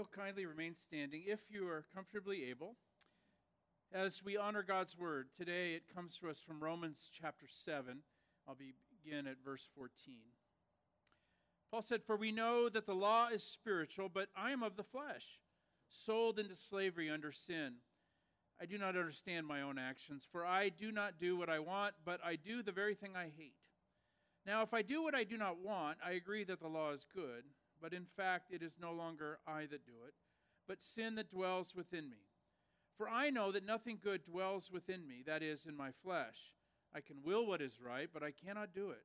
you'll kindly remain standing, if you are comfortably able, as we honor God's word. Today it comes to us from Romans chapter 7. I'll begin at verse 14. Paul said, For we know that the law is spiritual, but I am of the flesh, sold into slavery under sin. I do not understand my own actions, for I do not do what I want, but I do the very thing I hate. Now, if I do what I do not want, I agree that the law is good, but in fact it is no longer I that do it, but sin that dwells within me. For I know that nothing good dwells within me, that is, in my flesh. I can will what is right, but I cannot do it.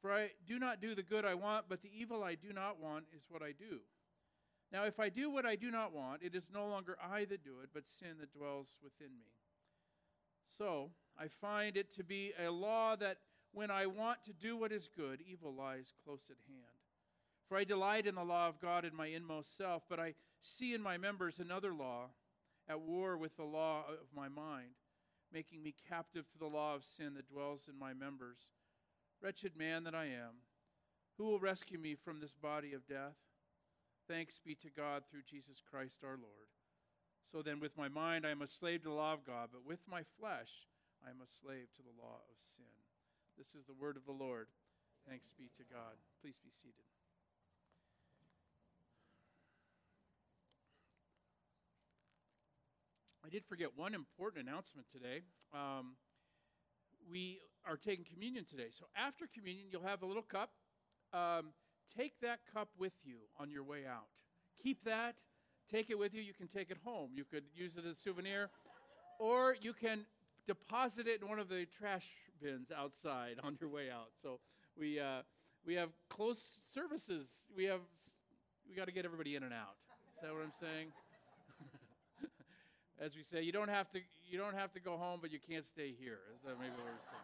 For I do not do the good I want, but the evil I do not want is what I do. Now, if I do what I do not want, it is no longer I that do it, but sin that dwells within me. So, I find it to be a law that when I want to do what is good, evil lies close at hand. For I delight in the law of God in my inmost self, but I see in my members another law at war with the law of my mind, making me captive to the law of sin that dwells in my members. Wretched man that I am, who will rescue me from this body of death? Thanks be to God through Jesus Christ our Lord. So then, with my mind, I am a slave to the law of God, but with my flesh, I am a slave to the law of sin. This is the word of the Lord. Thanks be to God. Please be seated. I did forget one important announcement today. Um, we are taking communion today. So after communion, you'll have a little cup. Um, take that cup with you on your way out. Keep that. Take it with you. You can take it home. You could use it as a souvenir, or you can deposit it in one of the trash bins outside on your way out. So we uh, we have close services. We have we got to get everybody in and out. Is that what I'm saying? As we say, you don't have to you don't have to go home, but you can't stay here. Is that maybe what we're saying?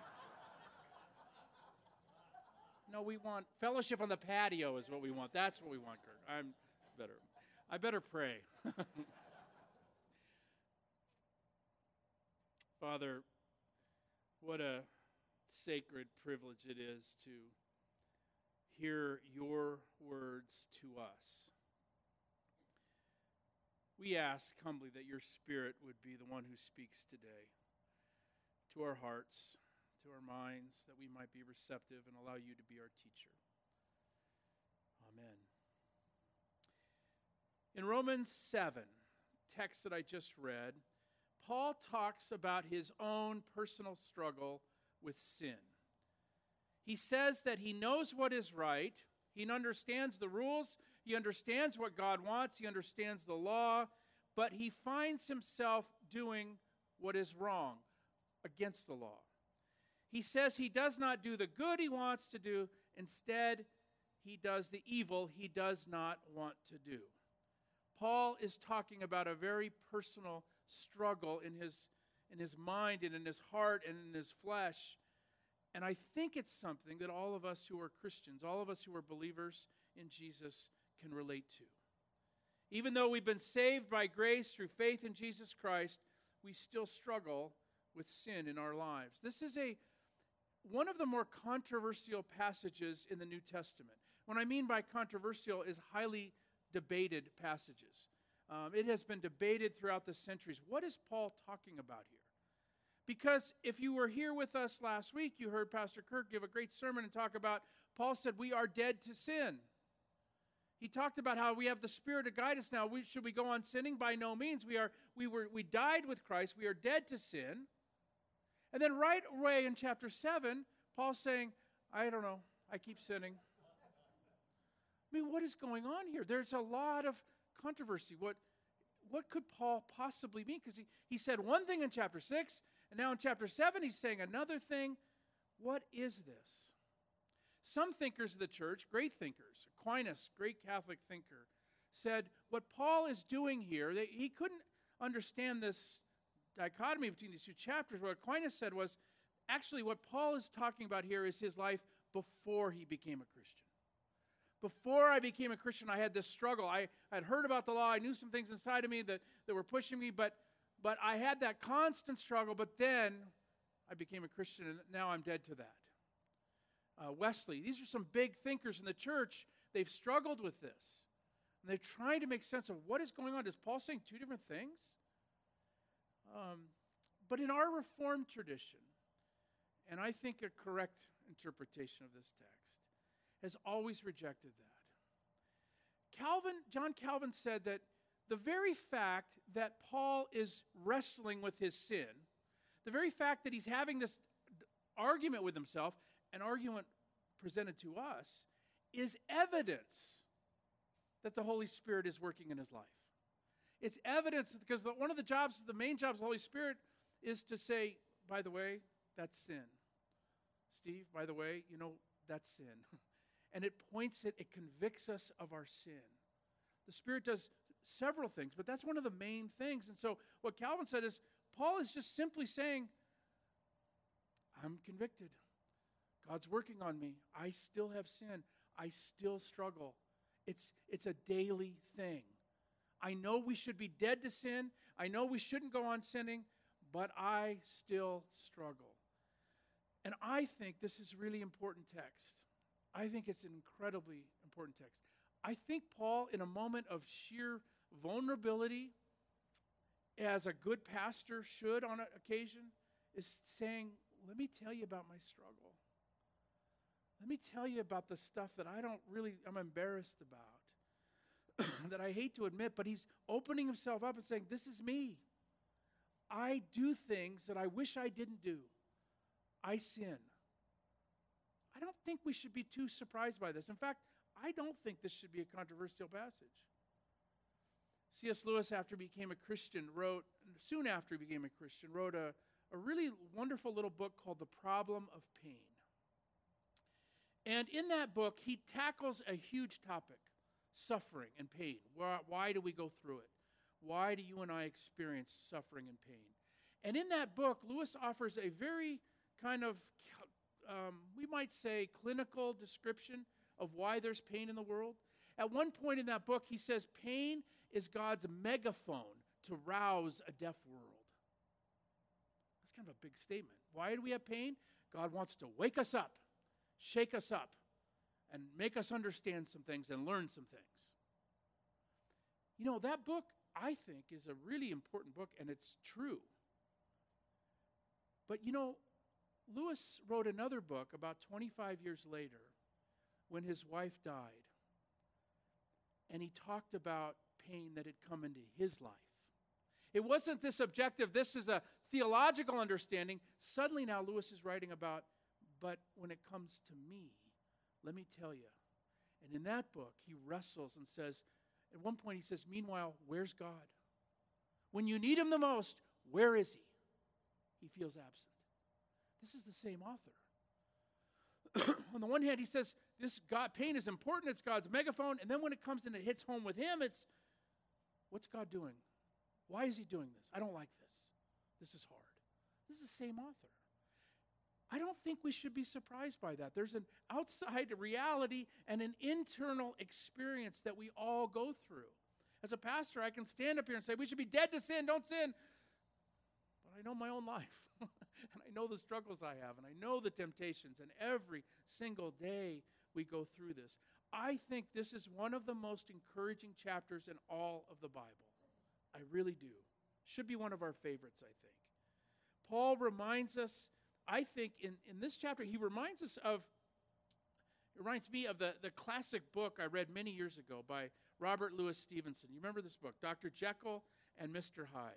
No, we want fellowship on the patio is what we want. That's what we want, Kurt. I'm better. I better pray. Father, what a sacred privilege it is to hear your words to us. We ask humbly that your Spirit would be the one who speaks today to our hearts, to our minds, that we might be receptive and allow you to be our teacher. Amen. In Romans 7, text that I just read, Paul talks about his own personal struggle with sin. He says that he knows what is right, he understands the rules, he understands what God wants, he understands the law, but he finds himself doing what is wrong against the law. He says he does not do the good he wants to do, instead, he does the evil he does not want to do. Paul is talking about a very personal struggle in his, in his mind and in his heart and in his flesh. And I think it's something that all of us who are Christians, all of us who are believers in Jesus, can relate to. Even though we've been saved by grace through faith in Jesus Christ, we still struggle with sin in our lives. This is a one of the more controversial passages in the New Testament. What I mean by controversial is highly debated passages. Um, it has been debated throughout the centuries. What is Paul talking about here? Because if you were here with us last week, you heard Pastor Kirk give a great sermon and talk about Paul said, We are dead to sin. He talked about how we have the Spirit to guide us now. We, should we go on sinning? By no means. We, are, we, were, we died with Christ. We are dead to sin. And then right away in chapter 7, Paul's saying, I don't know. I keep sinning. I mean, what is going on here? There's a lot of controversy. What, what could Paul possibly mean? Because he, he said one thing in chapter 6, and now in chapter 7, he's saying another thing. What is this? Some thinkers of the church, great thinkers, Aquinas, great Catholic thinker, said what Paul is doing here, they, he couldn't understand this dichotomy between these two chapters. What Aquinas said was actually what Paul is talking about here is his life before he became a Christian. Before I became a Christian, I had this struggle. I had heard about the law. I knew some things inside of me that, that were pushing me, but, but I had that constant struggle. But then I became a Christian, and now I'm dead to that. Uh, Wesley, these are some big thinkers in the church. They've struggled with this. And they're trying to make sense of what is going on. Is Paul saying two different things? Um, but in our Reformed tradition, and I think a correct interpretation of this text, has always rejected that. Calvin, John Calvin said that the very fact that Paul is wrestling with his sin, the very fact that he's having this argument with himself, an argument presented to us, is evidence that the Holy Spirit is working in his life. It's evidence because the, one of the jobs, the main jobs of the Holy Spirit is to say, by the way, that's sin. Steve, by the way, you know, that's sin. and it points it, it convicts us of our sin. The Spirit does several things, but that's one of the main things. And so what Calvin said is Paul is just simply saying, I'm convicted. God's working on me. I still have sin. I still struggle. It's, it's a daily thing. I know we should be dead to sin. I know we shouldn't go on sinning, but I still struggle. And I think this is really important text. I think it's an incredibly important text. I think Paul, in a moment of sheer vulnerability, as a good pastor should on occasion, is saying, Let me tell you about my struggle. Let me tell you about the stuff that I don't really, I'm embarrassed about, that I hate to admit, but he's opening himself up and saying, This is me. I do things that I wish I didn't do. I sin. I don't think we should be too surprised by this. In fact, I don't think this should be a controversial passage. C.S. Lewis, after he became a Christian, wrote, soon after he became a Christian, wrote a, a really wonderful little book called The Problem of Pain. And in that book, he tackles a huge topic suffering and pain. Why, why do we go through it? Why do you and I experience suffering and pain? And in that book, Lewis offers a very kind of, um, we might say, clinical description of why there's pain in the world. At one point in that book, he says pain is God's megaphone to rouse a deaf world. That's kind of a big statement. Why do we have pain? God wants to wake us up, shake us up, and make us understand some things and learn some things. You know, that book, I think, is a really important book, and it's true. But you know, Lewis wrote another book about 25 years later when his wife died. And he talked about pain that had come into his life. It wasn't this objective, this is a theological understanding. Suddenly now Lewis is writing about, but when it comes to me, let me tell you. And in that book, he wrestles and says, at one point, he says, Meanwhile, where's God? When you need him the most, where is he? He feels absent. This is the same author. On the one hand, he says this God pain is important, it's God's megaphone, and then when it comes and it hits home with him, it's what's God doing? Why is he doing this? I don't like this. This is hard. This is the same author. I don't think we should be surprised by that. There's an outside reality and an internal experience that we all go through. As a pastor, I can stand up here and say, We should be dead to sin, don't sin. But I know my own life. and I know the struggles I have, and I know the temptations, and every single day we go through this. I think this is one of the most encouraging chapters in all of the Bible. I really do. Should be one of our favorites, I think. Paul reminds us, I think, in, in this chapter, he reminds us of, reminds me of the, the classic book I read many years ago by Robert Louis Stevenson. You remember this book, Dr. Jekyll and Mr. Hyde.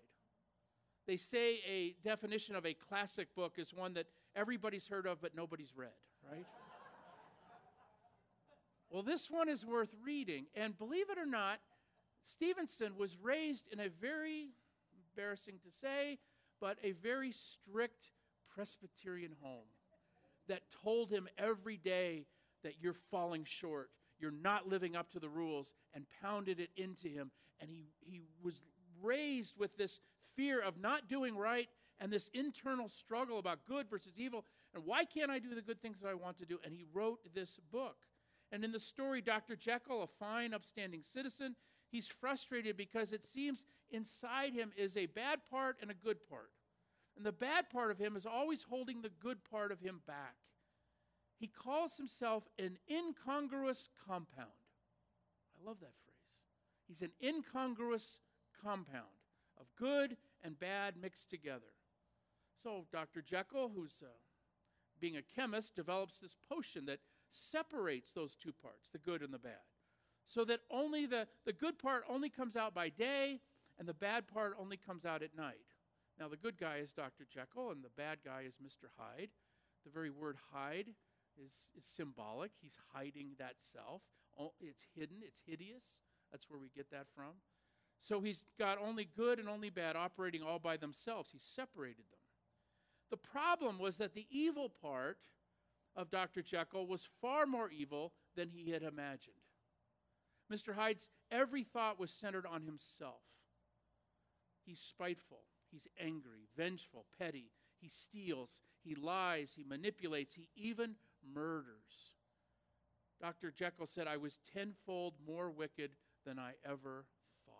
They say a definition of a classic book is one that everybody's heard of but nobody's read, right? well, this one is worth reading. And believe it or not, Stevenson was raised in a very, embarrassing to say, but a very strict Presbyterian home that told him every day that you're falling short, you're not living up to the rules, and pounded it into him. And he, he was raised with this fear of not doing right and this internal struggle about good versus evil. And why can't I do the good things that I want to do? And he wrote this book. And in the story, Dr. Jekyll, a fine, upstanding citizen, he's frustrated because it seems inside him is a bad part and a good part. And the bad part of him is always holding the good part of him back. He calls himself an incongruous compound. I love that phrase. He's an incongruous compound of good and bad mixed together. So Dr. Jekyll, who's uh, being a chemist, develops this potion that separates those two parts, the good and the bad, so that only the, the good part only comes out by day and the bad part only comes out at night. Now, the good guy is Dr. Jekyll, and the bad guy is Mr. Hyde. The very word hide is, is symbolic. He's hiding that self. It's hidden, it's hideous. That's where we get that from. So he's got only good and only bad operating all by themselves. He's separated them. The problem was that the evil part of Dr. Jekyll was far more evil than he had imagined. Mr. Hyde's every thought was centered on himself. He's spiteful, he's angry, vengeful, petty. He steals, he lies, he manipulates, he even murders. Dr. Jekyll said, I was tenfold more wicked than I ever thought.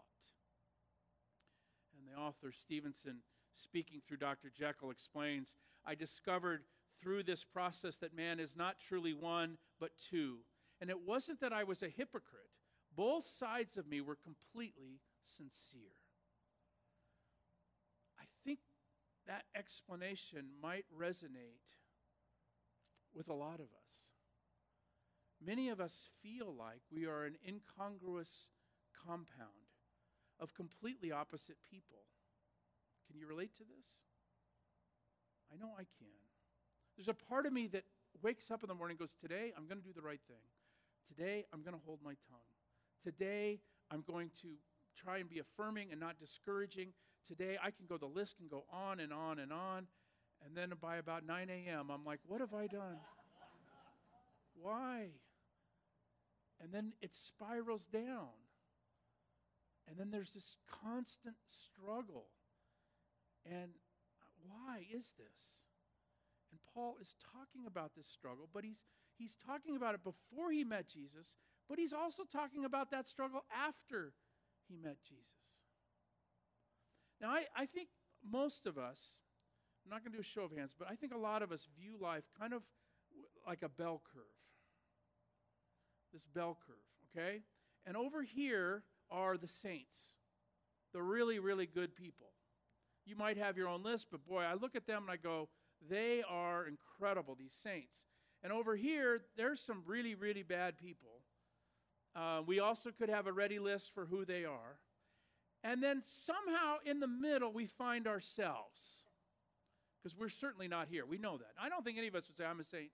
And the author, Stevenson, speaking through Dr. Jekyll, explains I discovered through this process that man is not truly one, but two. And it wasn't that I was a hypocrite, both sides of me were completely sincere. I think that explanation might resonate with a lot of us. Many of us feel like we are an incongruous compound of completely opposite people. Can you relate to this? I know I can. There's a part of me that wakes up in the morning goes, Today I'm going to do the right thing. Today I'm going to hold my tongue. Today I'm going to try and be affirming and not discouraging. Today I can go, the list can go on and on and on. And then by about 9 a.m., I'm like, What have I done? Why? And then it spirals down. And then there's this constant struggle. And why is this? And Paul is talking about this struggle, but he's, he's talking about it before he met Jesus, but he's also talking about that struggle after he met Jesus. Now, I, I think most of us, I'm not going to do a show of hands, but I think a lot of us view life kind of like a bell curve. This bell curve, okay? And over here are the saints, the really, really good people. You might have your own list, but boy, I look at them and I go, they are incredible, these saints. And over here, there's some really, really bad people. Uh, we also could have a ready list for who they are. And then somehow in the middle, we find ourselves. Because we're certainly not here. We know that. I don't think any of us would say, I'm a saint.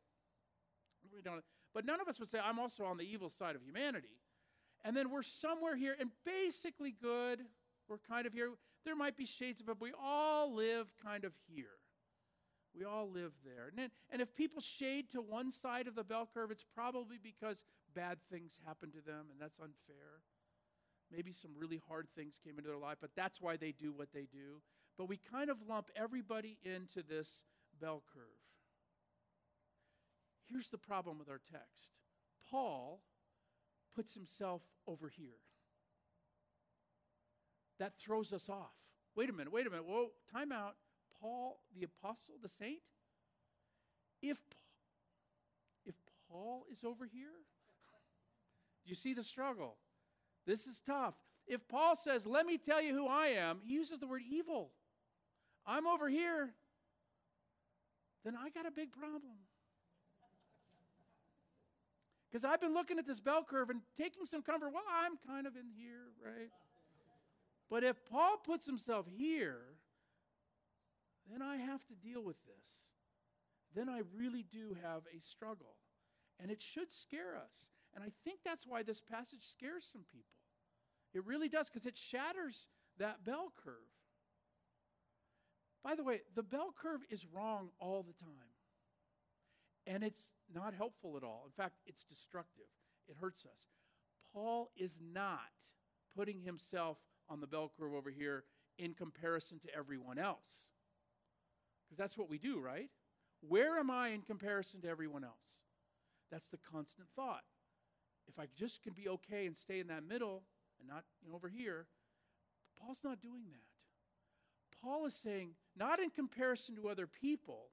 We don't. But none of us would say, I'm also on the evil side of humanity. And then we're somewhere here and basically good. We're kind of here. There might be shades of it, but we all live kind of here. We all live there. And, then, and if people shade to one side of the bell curve, it's probably because bad things happen to them, and that's unfair. Maybe some really hard things came into their life, but that's why they do what they do. But we kind of lump everybody into this bell curve. Here's the problem with our text Paul puts himself over here. That throws us off. Wait a minute, wait a minute. Whoa, time out. Paul, the apostle, the saint? If, if Paul is over here, do you see the struggle? This is tough. If Paul says, Let me tell you who I am, he uses the word evil. I'm over here, then I got a big problem. Because I've been looking at this bell curve and taking some comfort. Well, I'm kind of in here, right? But if Paul puts himself here, then I have to deal with this. Then I really do have a struggle. And it should scare us. And I think that's why this passage scares some people. It really does, because it shatters that bell curve. By the way, the bell curve is wrong all the time. And it's not helpful at all. In fact, it's destructive, it hurts us. Paul is not putting himself on the bell curve over here in comparison to everyone else. Because that's what we do, right? Where am I in comparison to everyone else? That's the constant thought. If I just can be okay and stay in that middle and not you know, over here, Paul's not doing that. Paul is saying, not in comparison to other people,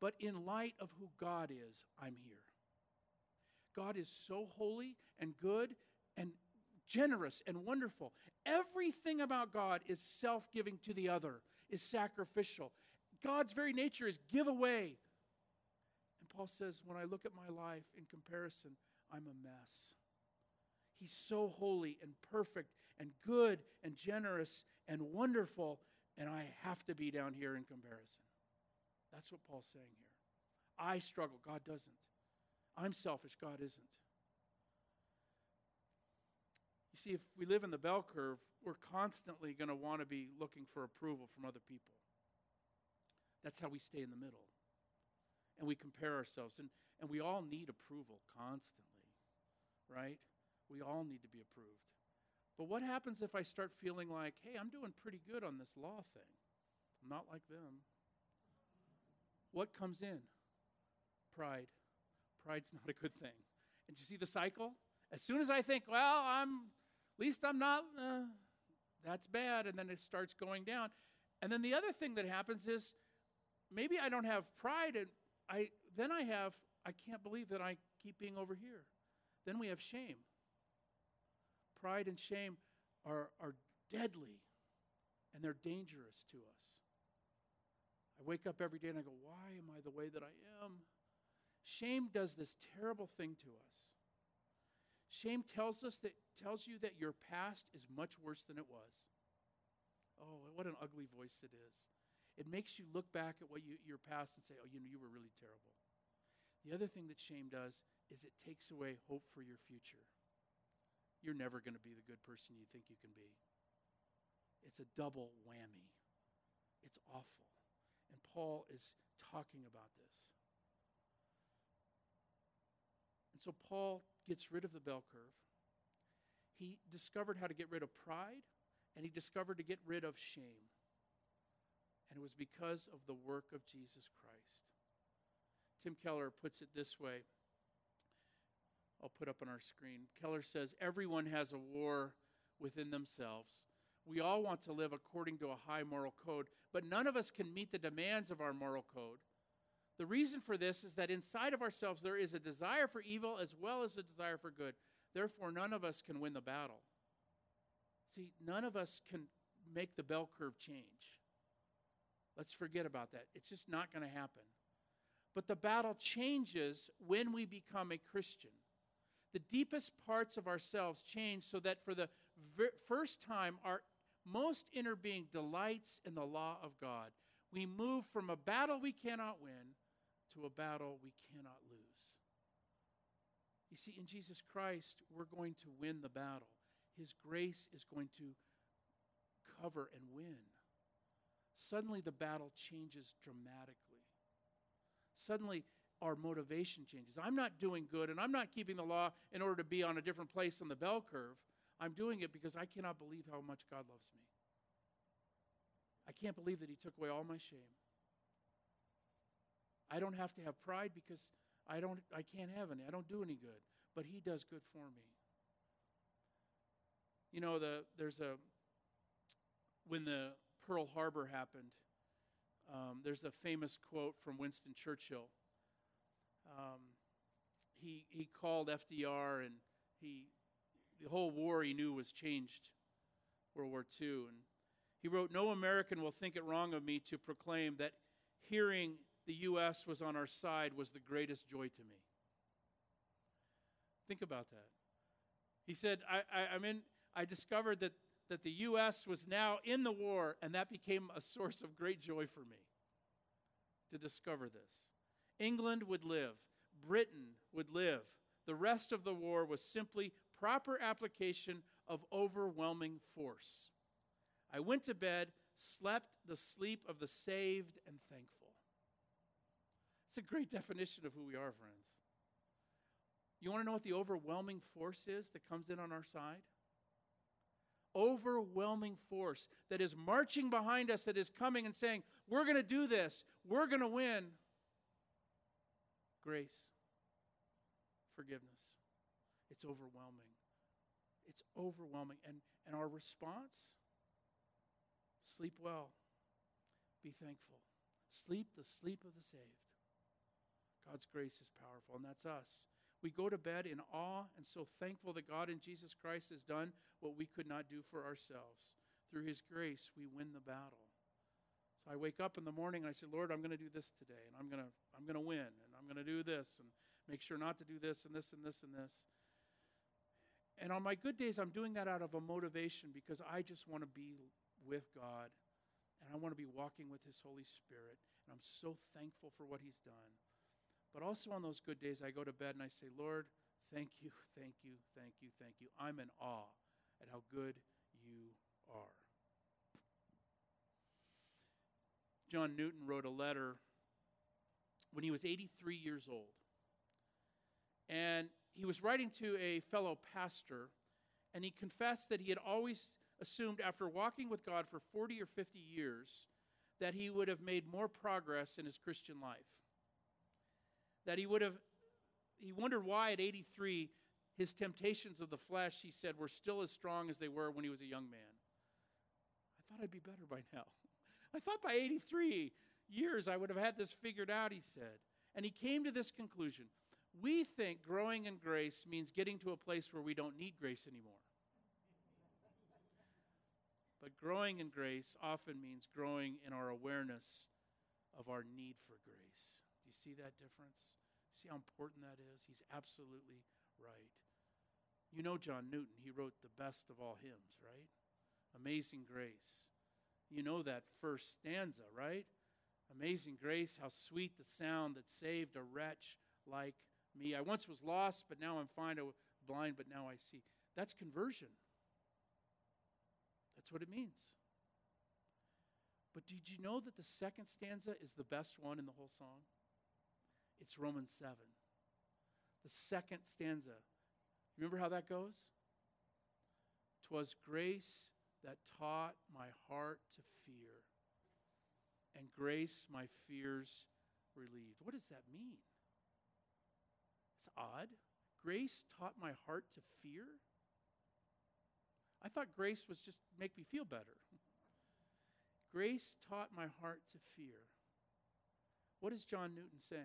but in light of who God is, I'm here. God is so holy and good and generous and wonderful. Everything about God is self giving to the other, is sacrificial. God's very nature is give away. And Paul says, when I look at my life in comparison, I'm a mess. He's so holy and perfect and good and generous and wonderful, and I have to be down here in comparison. That's what Paul's saying here. I struggle, God doesn't. I'm selfish, God isn't. You see, if we live in the bell curve, we're constantly going to want to be looking for approval from other people. That's how we stay in the middle. And we compare ourselves. And, and we all need approval constantly, right? We all need to be approved. But what happens if I start feeling like, hey, I'm doing pretty good on this law thing? I'm not like them. What comes in? Pride. Pride's not a good thing. And you see the cycle? As soon as I think, well, I'm, at least I'm not, uh, that's bad, and then it starts going down. And then the other thing that happens is maybe I don't have pride, and I then I have, I can't believe that I keep being over here. Then we have shame. Pride and shame are, are deadly, and they're dangerous to us. I wake up every day and I go, Why am I the way that I am? Shame does this terrible thing to us. Shame tells us that tells you that your past is much worse than it was. Oh, what an ugly voice it is. It makes you look back at what you, your past and say, oh, you know, you were really terrible. The other thing that shame does is it takes away hope for your future. You're never going to be the good person you think you can be. It's a double whammy. It's awful. And Paul is talking about this. And so Paul gets rid of the bell curve. He discovered how to get rid of pride, and he discovered to get rid of shame. And it was because of the work of Jesus Christ. Tim Keller puts it this way. I'll put up on our screen. Keller says, Everyone has a war within themselves. We all want to live according to a high moral code, but none of us can meet the demands of our moral code. The reason for this is that inside of ourselves there is a desire for evil as well as a desire for good. Therefore, none of us can win the battle. See, none of us can make the bell curve change. Let's forget about that. It's just not going to happen. But the battle changes when we become a Christian. The deepest parts of ourselves change so that for the ver- first time, our most inner being delights in the law of God. We move from a battle we cannot win to a battle we cannot lose. You see, in Jesus Christ, we're going to win the battle. His grace is going to cover and win suddenly the battle changes dramatically. Suddenly, our motivation changes. I'm not doing good and I'm not keeping the law in order to be on a different place on the bell curve. I'm doing it because I cannot believe how much God loves me. I can't believe that He took away all my shame. I don't have to have pride because I don't I can't have any. I don't do any good, but he does good for me. You know, the there's a when the Pearl Harbor happened, um, there's a famous quote from Winston Churchill. Um, he, he called FDR, and he, the whole war he knew was changed, World War II. And he wrote, No American will think it wrong of me to proclaim that hearing the U.S. was on our side was the greatest joy to me. Think about that. He said, I, I, I'm in, I discovered that that the U.S. was now in the war, and that became a source of great joy for me to discover this. England would live, Britain would live. The rest of the war was simply proper application of overwhelming force. I went to bed, slept the sleep of the saved and thankful. It's a great definition of who we are, friends. You want to know what the overwhelming force is that comes in on our side? overwhelming force that is marching behind us, that is coming and saying, We're going to do this, we're going to win. Grace, forgiveness. It's overwhelming. It's overwhelming. And, and our response? Sleep well. Be thankful. Sleep the sleep of the saved. God's grace is powerful, and that's us. We go to bed in awe and so thankful that God in Jesus Christ has done what we could not do for ourselves. Through his grace, we win the battle. I wake up in the morning and I say, Lord, I'm going to do this today, and I'm going to, I'm going to win, and I'm going to do this, and make sure not to do this, and this, and this, and this. And on my good days, I'm doing that out of a motivation because I just want to be with God and I want to be walking with His Holy Spirit. And I'm so thankful for what He's done. But also on those good days, I go to bed and I say, Lord, thank you, thank you, thank you, thank you. I'm in awe at how good you are. John Newton wrote a letter when he was 83 years old. And he was writing to a fellow pastor, and he confessed that he had always assumed, after walking with God for 40 or 50 years, that he would have made more progress in his Christian life. That he would have, he wondered why at 83 his temptations of the flesh, he said, were still as strong as they were when he was a young man. I thought I'd be better by now. I thought by 83 years I would have had this figured out, he said. And he came to this conclusion we think growing in grace means getting to a place where we don't need grace anymore. But growing in grace often means growing in our awareness of our need for grace. Do you see that difference? See how important that is? He's absolutely right. You know John Newton, he wrote the best of all hymns, right? Amazing Grace. You know that first stanza, right? Amazing grace, how sweet the sound that saved a wretch like me. I once was lost, but now I'm fine. I was blind, but now I see. That's conversion. That's what it means. But did you know that the second stanza is the best one in the whole song? It's Romans 7. The second stanza. Remember how that goes? Twas grace that taught my heart to fear, and grace my fears relieved. What does that mean? It's odd. Grace taught my heart to fear. I thought grace was just make me feel better. Grace taught my heart to fear. What is John Newton saying?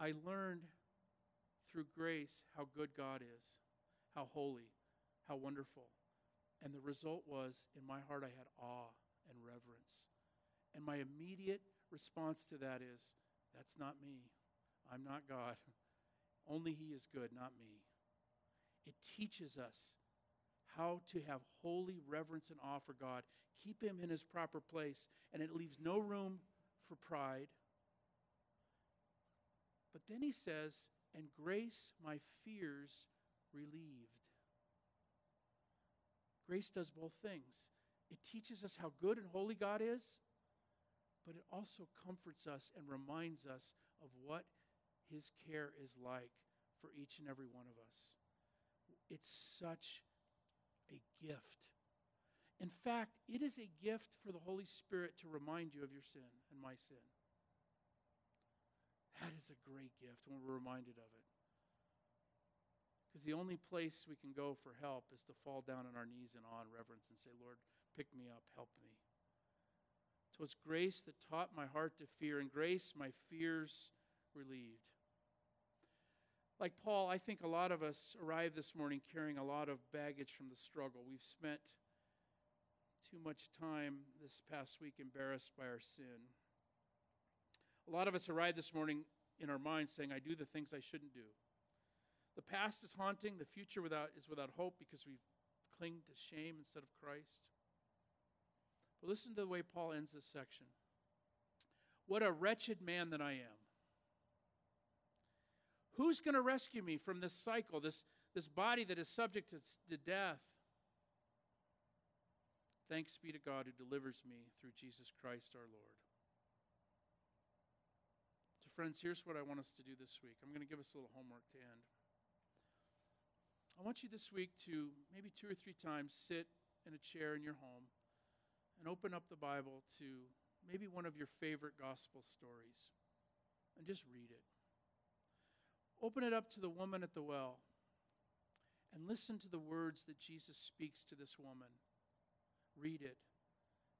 I learned through grace how good God is, how holy, how wonderful. And the result was in my heart I had awe and reverence. And my immediate response to that is that's not me. I'm not God. Only He is good, not me. It teaches us how to have holy reverence and awe for God, keep Him in His proper place, and it leaves no room for pride. But then He says, and grace my fears relieved. Grace does both things. It teaches us how good and holy God is, but it also comforts us and reminds us of what his care is like for each and every one of us. It's such a gift. In fact, it is a gift for the Holy Spirit to remind you of your sin and my sin. That is a great gift when we're reminded of it. Because the only place we can go for help is to fall down on our knees in awe and reverence and say, Lord, pick me up, help me. So it's grace that taught my heart to fear, and grace my fears relieved. Like Paul, I think a lot of us arrived this morning carrying a lot of baggage from the struggle. We've spent too much time this past week embarrassed by our sin. A lot of us arrived this morning in our minds saying, I do the things I shouldn't do. The past is haunting, the future without, is without hope because we cling to shame instead of Christ. But listen to the way Paul ends this section. What a wretched man that I am. Who's going to rescue me from this cycle, this, this body that is subject to, to death? Thanks be to God who delivers me through Jesus Christ our Lord. So, friends, here's what I want us to do this week. I'm going to give us a little homework to end. I want you this week to maybe two or three times sit in a chair in your home and open up the Bible to maybe one of your favorite gospel stories and just read it. Open it up to the woman at the well and listen to the words that Jesus speaks to this woman. Read it.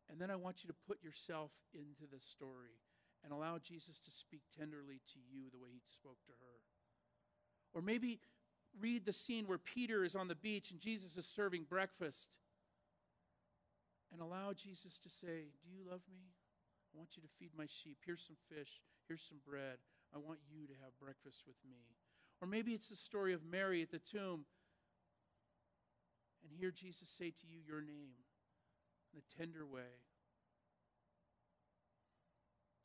And then I want you to put yourself into the story and allow Jesus to speak tenderly to you the way he spoke to her. Or maybe read the scene where Peter is on the beach and Jesus is serving breakfast and allow Jesus to say, Do you love me? I want you to feed my sheep. Here's some fish. Here's some bread. I want you to have breakfast with me. Or maybe it's the story of Mary at the tomb and hear Jesus say to you your name in a tender way.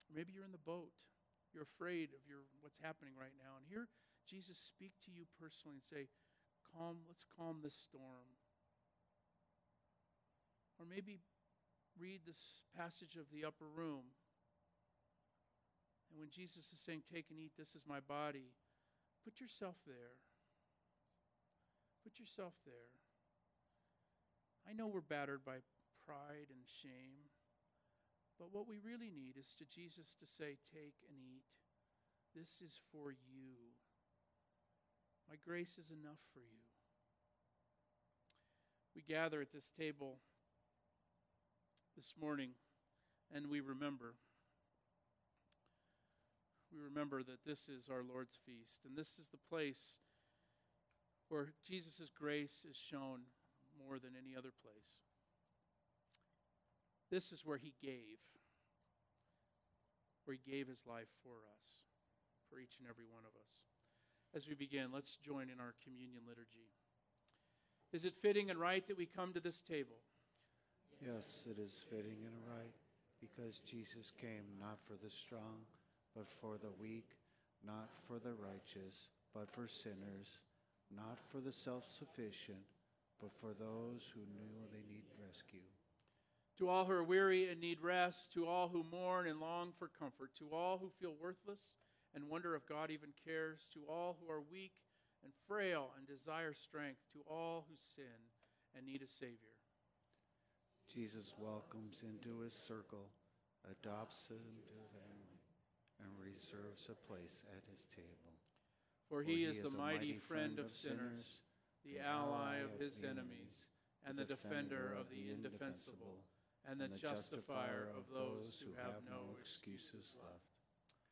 Or maybe you're in the boat. You're afraid of your what's happening right now and hear Jesus speak to you personally and say, "Calm, let's calm this storm." Or maybe read this passage of the upper room. And when Jesus is saying, Take and eat, this is my body, put yourself there. Put yourself there. I know we're battered by pride and shame, but what we really need is to Jesus to say, Take and eat. This is for you. My grace is enough for you. We gather at this table this morning and we remember. We remember that this is our Lord's feast, and this is the place where Jesus' grace is shown more than any other place. This is where he gave, where he gave his life for us, for each and every one of us. As we begin, let's join in our communion liturgy. Is it fitting and right that we come to this table? Yes, it is fitting and right because Jesus came not for the strong, but for the weak, not for the righteous, but for sinners, not for the self sufficient, but for those who knew they need rescue. To all who are weary and need rest, to all who mourn and long for comfort, to all who feel worthless and wonder if God even cares, to all who are weak and frail and desire strength, to all who sin and need a Savior. Jesus welcomes into his circle, adopts him into family, and reserves a place at his table. For he, is, the mighty friend of sinners, the ally of his enemies, and the defender of the indefensible, and the justifier of those who have no excuses left.